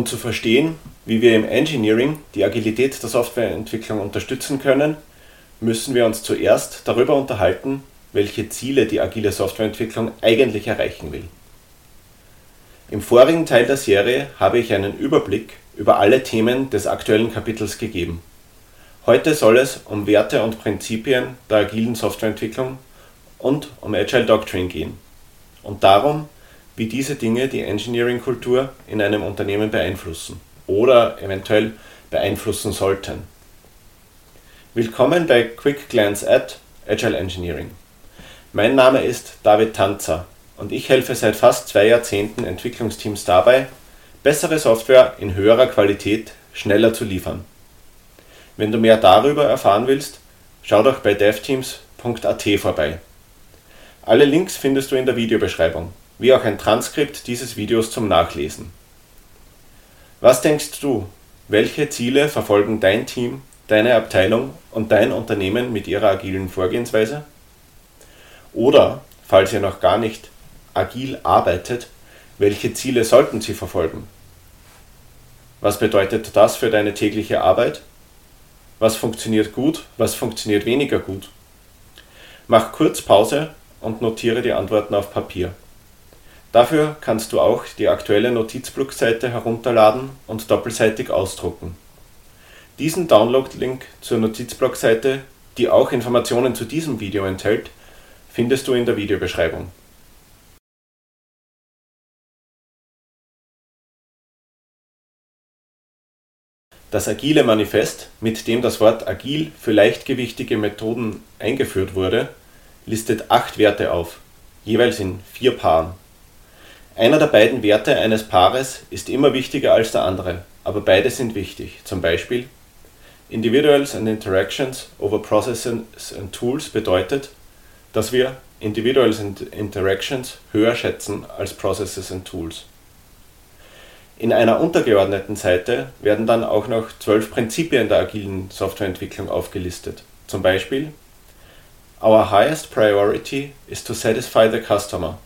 Um zu verstehen, wie wir im Engineering die Agilität der Softwareentwicklung unterstützen können, müssen wir uns zuerst darüber unterhalten, welche Ziele die agile Softwareentwicklung eigentlich erreichen will. Im vorigen Teil der Serie habe ich einen Überblick über alle Themen des aktuellen Kapitels gegeben. Heute soll es um Werte und Prinzipien der agilen Softwareentwicklung und um Agile Doctrine gehen und darum, wie diese Dinge die Engineering-Kultur in einem Unternehmen beeinflussen oder eventuell beeinflussen sollten. Willkommen bei Quick Glance at Agile Engineering. Mein Name ist David Tanzer und ich helfe seit fast zwei Jahrzehnten Entwicklungsteams dabei, bessere Software in höherer Qualität schneller zu liefern. Wenn du mehr darüber erfahren willst, schau doch bei devteams.at vorbei. Alle Links findest du in der Videobeschreibung, wie auch ein Transkript dieses Videos zum Nachlesen. Was denkst du, welche Ziele verfolgen dein Team, deine Abteilung und dein Unternehmen mit ihrer agilen Vorgehensweise? Oder, falls ihr noch gar nicht agil arbeitet, welche Ziele sollten sie verfolgen? Was bedeutet das für deine tägliche Arbeit? Was funktioniert gut, was funktioniert weniger gut? Mach kurz Pause und notiere die Antworten auf Papier. Dafür kannst du auch die aktuelle Notizblockseite herunterladen und doppelseitig ausdrucken. Diesen Download-Link zur Notizblockseite, die auch Informationen zu diesem Video enthält, findest du in der Videobeschreibung. Das Agile Manifest, mit dem das Wort agil für leichtgewichtige Methoden eingeführt wurde, listet acht Werte auf, jeweils in vier Paaren. Einer der beiden Werte eines Paares ist immer wichtiger als der andere, aber beide sind wichtig, zum Beispiel Individuals and Interactions over Processes and Tools bedeutet, dass wir Individuals and Interactions höher schätzen als Processes and Tools. In einer untergeordneten Seite werden dann auch noch zwölf Prinzipien der agilen Softwareentwicklung aufgelistet, zum Beispiel Our highest priority is to satisfy the customer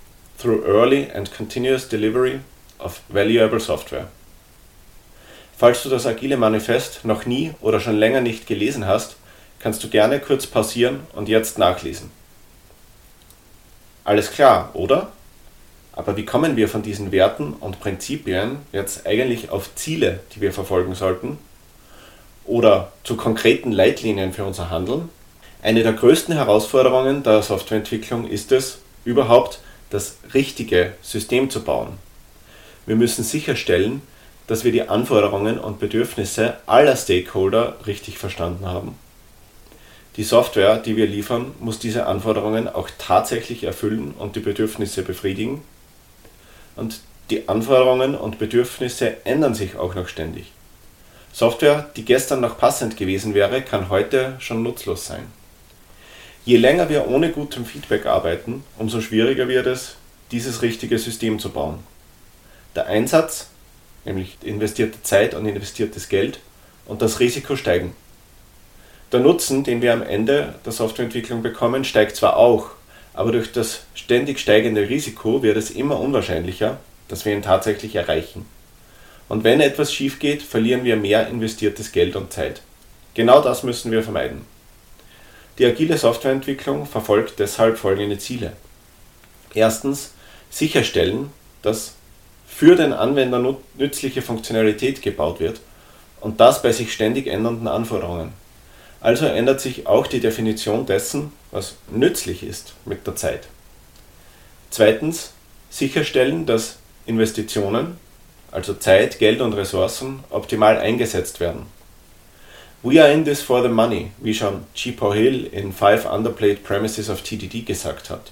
through early and continuous delivery of valuable software. Falls du das agile Manifest noch nie oder schon länger nicht gelesen hast, kannst du gerne kurz pausieren und jetzt nachlesen. Alles klar, oder? Aber wie kommen wir von diesen Werten und Prinzipien jetzt eigentlich auf Ziele, die wir verfolgen sollten? Oder zu konkreten Leitlinien für unser Handeln? Eine der größten Herausforderungen der Softwareentwicklung ist es, überhaupt das richtige System zu bauen. Wir müssen sicherstellen, dass wir die Anforderungen und Bedürfnisse aller Stakeholder richtig verstanden haben. Die Software, die wir liefern, muss diese Anforderungen auch tatsächlich erfüllen und die Bedürfnisse befriedigen und die Anforderungen und Bedürfnisse ändern sich auch noch ständig. Software, die gestern noch passend gewesen wäre, kann heute schon nutzlos sein. Je länger wir ohne gutem Feedback arbeiten, umso schwieriger wird es, dieses richtige System zu bauen. Der Einsatz, nämlich investierte Zeit und investiertes Geld, und das Risiko steigen. Der Nutzen, den wir am Ende der Softwareentwicklung bekommen, steigt zwar auch, aber durch das ständig steigende Risiko wird es immer unwahrscheinlicher, dass wir ihn tatsächlich erreichen. Und wenn etwas schief geht, verlieren wir mehr investiertes Geld und Zeit. Genau das müssen wir vermeiden. Die agile Softwareentwicklung verfolgt deshalb folgende Ziele. Erstens sicherstellen, dass für den Anwender nützliche Funktionalität gebaut wird und das bei sich ständig ändernden Anforderungen. Also ändert sich auch die Definition dessen, was nützlich ist mit der Zeit. Zweitens sicherstellen, dass Investitionen, also Zeit, Geld und Ressourcen, optimal eingesetzt werden. We are in this for the money, wie schon Chipo Hill in Five Underplayed Premises of TDD gesagt hat.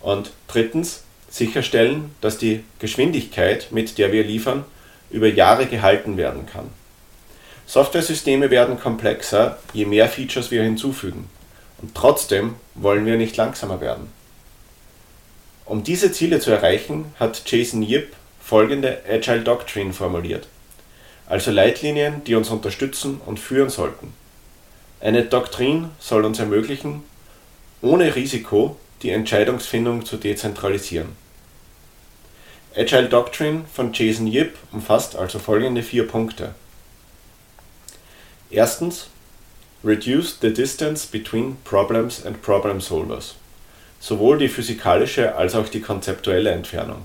Und drittens sicherstellen, dass die Geschwindigkeit, mit der wir liefern, über Jahre gehalten werden kann. Softwaresysteme werden komplexer, je mehr Features wir hinzufügen. Und trotzdem wollen wir nicht langsamer werden. Um diese Ziele zu erreichen, hat Jason Yip folgende Agile Doctrine formuliert. Also Leitlinien, die uns unterstützen und führen sollten. Eine Doktrin soll uns ermöglichen, ohne Risiko die Entscheidungsfindung zu dezentralisieren. Agile Doctrine von Jason Yip umfasst also folgende vier Punkte. Erstens Reduce the distance between problems and problem solvers. Sowohl die physikalische als auch die konzeptuelle Entfernung.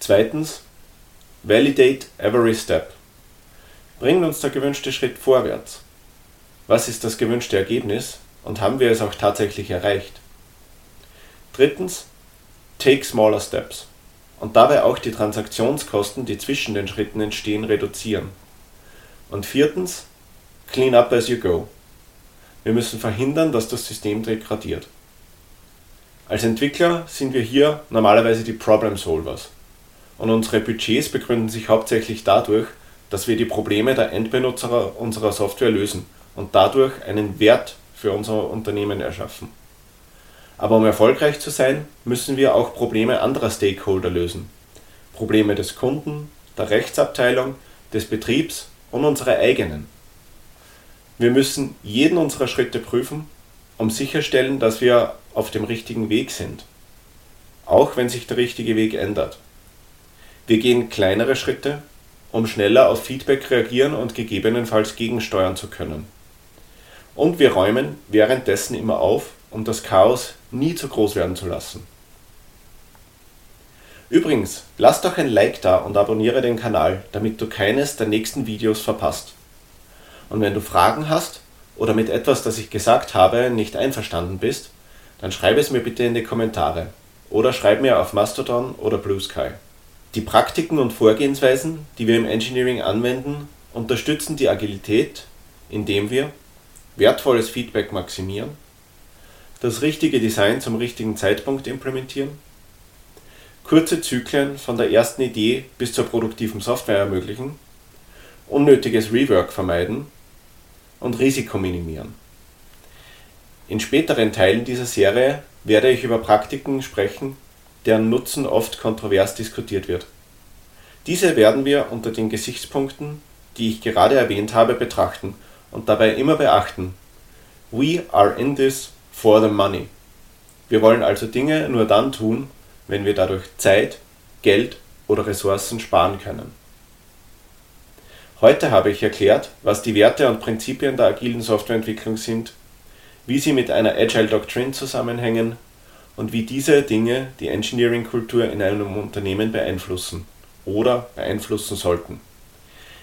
Zweitens Validate every step. Bringt uns der gewünschte Schritt vorwärts? Was ist das gewünschte Ergebnis und haben wir es auch tatsächlich erreicht? Drittens Take smaller steps und dabei auch die Transaktionskosten, die zwischen den Schritten entstehen, reduzieren. Und viertens Clean up as you go. Wir müssen verhindern, dass das System degradiert. Als Entwickler sind wir hier normalerweise die Problem Solvers. Und unsere Budgets begründen sich hauptsächlich dadurch, dass wir die Probleme der Endbenutzer unserer Software lösen und dadurch einen Wert für unser Unternehmen erschaffen. Aber um erfolgreich zu sein, müssen wir auch Probleme anderer Stakeholder lösen. Probleme des Kunden, der Rechtsabteilung, des Betriebs und unsere eigenen. Wir müssen jeden unserer Schritte prüfen, um sicherstellen, dass wir auf dem richtigen Weg sind, auch wenn sich der richtige Weg ändert. Wir gehen kleinere Schritte, um schneller auf Feedback reagieren und gegebenenfalls gegensteuern zu können. Und wir räumen währenddessen immer auf, um das Chaos nie zu groß werden zu lassen. Übrigens, lass doch ein Like da und abonniere den Kanal, damit du keines der nächsten Videos verpasst. Und wenn du Fragen hast oder mit etwas, das ich gesagt habe, nicht einverstanden bist, dann schreib es mir bitte in die Kommentare oder schreib mir auf Mastodon oder Blue Sky. Die Praktiken und Vorgehensweisen, die wir im Engineering anwenden, unterstützen die Agilität, indem wir wertvolles Feedback maximieren, das richtige Design zum richtigen Zeitpunkt implementieren, kurze Zyklen von der ersten Idee bis zur produktiven Software ermöglichen, unnötiges Rework vermeiden und Risiko minimieren. In späteren Teilen dieser Serie werde ich über Praktiken sprechen, deren Nutzen oft kontrovers diskutiert wird. Diese werden wir unter den Gesichtspunkten, die ich gerade erwähnt habe, betrachten und dabei immer beachten, we are in this for the money. Wir wollen also Dinge nur dann tun, wenn wir dadurch Zeit, Geld oder Ressourcen sparen können. Heute habe ich erklärt, was die Werte und Prinzipien der agilen Softwareentwicklung sind, wie sie mit einer Agile Doctrine zusammenhängen und wie diese Dinge die Engineering-Kultur in einem Unternehmen beeinflussen oder beeinflussen sollten.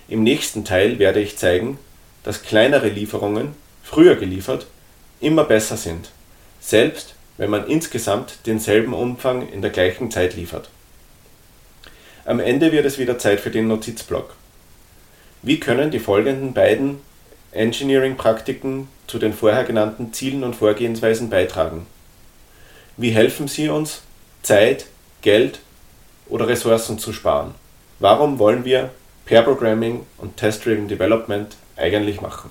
Im nächsten Teil werde ich zeigen, dass kleinere Lieferungen, früher geliefert, immer besser sind, selbst wenn man insgesamt denselben Umfang in der gleichen Zeit liefert. Am Ende wird es wieder Zeit für den Notizblock. Wie können die folgenden beiden Engineering-Praktiken zu den vorher genannten Zielen und Vorgehensweisen beitragen? Wie helfen sie uns, Zeit, Geld oder Ressourcen zu sparen? Warum wollen wir Pair Programming und Test-Driven Development eigentlich machen?